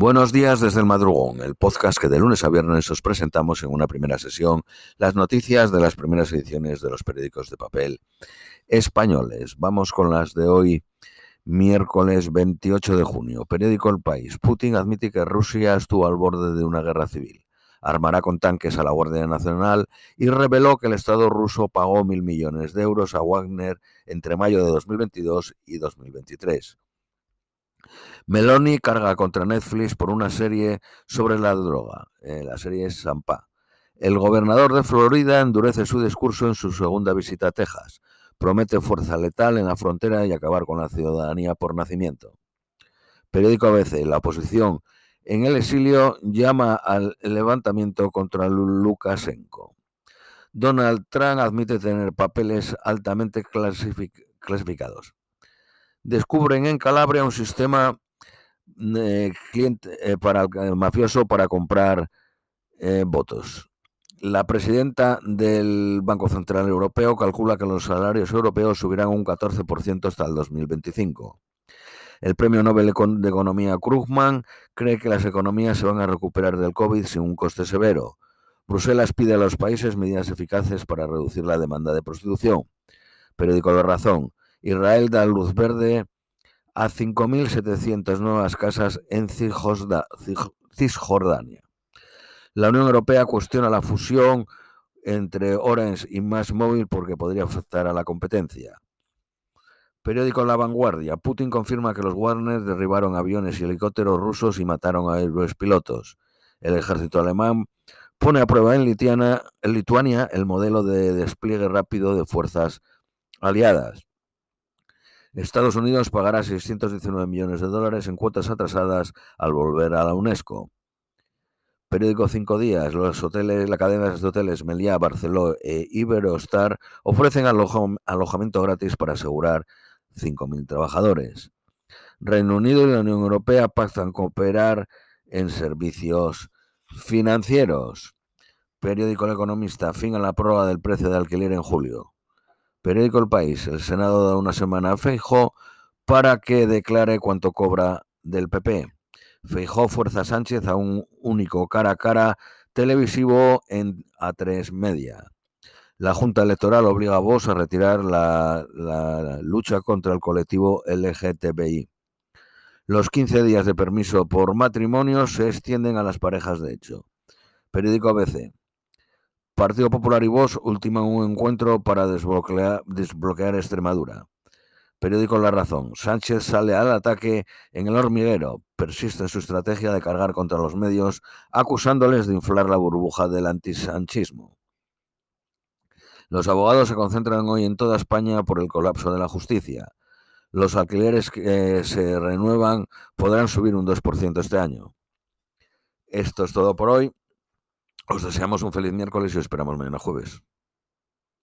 Buenos días desde el madrugón, el podcast que de lunes a viernes os presentamos en una primera sesión las noticias de las primeras ediciones de los periódicos de papel españoles. Vamos con las de hoy, miércoles 28 de junio. Periódico El País. Putin admite que Rusia estuvo al borde de una guerra civil. Armará con tanques a la Guardia Nacional y reveló que el Estado ruso pagó mil millones de euros a Wagner entre mayo de 2022 y 2023. Meloni carga contra Netflix por una serie sobre la droga. Eh, la serie es Sampa. El gobernador de Florida endurece su discurso en su segunda visita a Texas. Promete fuerza letal en la frontera y acabar con la ciudadanía por nacimiento. Periódico ABC. La oposición en el exilio llama al levantamiento contra Lukashenko. Donald Trump admite tener papeles altamente clasificados descubren en Calabria un sistema eh, eh, el mafioso para comprar eh, votos. La presidenta del Banco Central Europeo calcula que los salarios europeos subirán un 14% hasta el 2025. El premio Nobel de Economía Krugman cree que las economías se van a recuperar del COVID sin un coste severo. Bruselas pide a los países medidas eficaces para reducir la demanda de prostitución. Periódico La Razón. Israel da luz verde a 5.700 nuevas casas en Cisjordania. La Unión Europea cuestiona la fusión entre Orange y Más Móvil porque podría afectar a la competencia. Periódico La Vanguardia. Putin confirma que los Warner derribaron aviones y helicópteros rusos y mataron a los pilotos. El ejército alemán pone a prueba en, en Lituania el modelo de despliegue rápido de fuerzas aliadas. Estados Unidos pagará 619 millones de dólares en cuotas atrasadas al volver a la UNESCO. Periódico Cinco Días. Los hoteles, la cadena de hoteles Meliá, Barceló e Iberostar ofrecen alojamiento gratis para asegurar 5.000 trabajadores. Reino Unido y la Unión Europea pactan cooperar en servicios financieros. Periódico El Economista. Fin a la prueba del precio de alquiler en julio. Periódico El País. El Senado da una semana a Feijó para que declare cuánto cobra del PP. Feijó fuerza Sánchez a un único cara a cara televisivo en A3 Media. La Junta Electoral obliga a Vox a retirar la, la, lucha contra el colectivo LGTBI. Los 15 días de permiso por matrimonio se extienden a las parejas de hecho. Periódico ABC. Partido Popular y Vox ultiman un encuentro para desbloquear, desbloquear Extremadura. Periódico La Razón. Sánchez sale al ataque en el hormiguero. Persiste en su estrategia de cargar contra los medios, acusándoles de inflar la burbuja del antisanchismo. Los abogados se concentran hoy en toda España por el colapso de la justicia. Los alquileres que se renuevan podrán subir un 2% este año. Esto es todo por hoy. Os deseamos un feliz miércoles y os esperamos mañana jueves.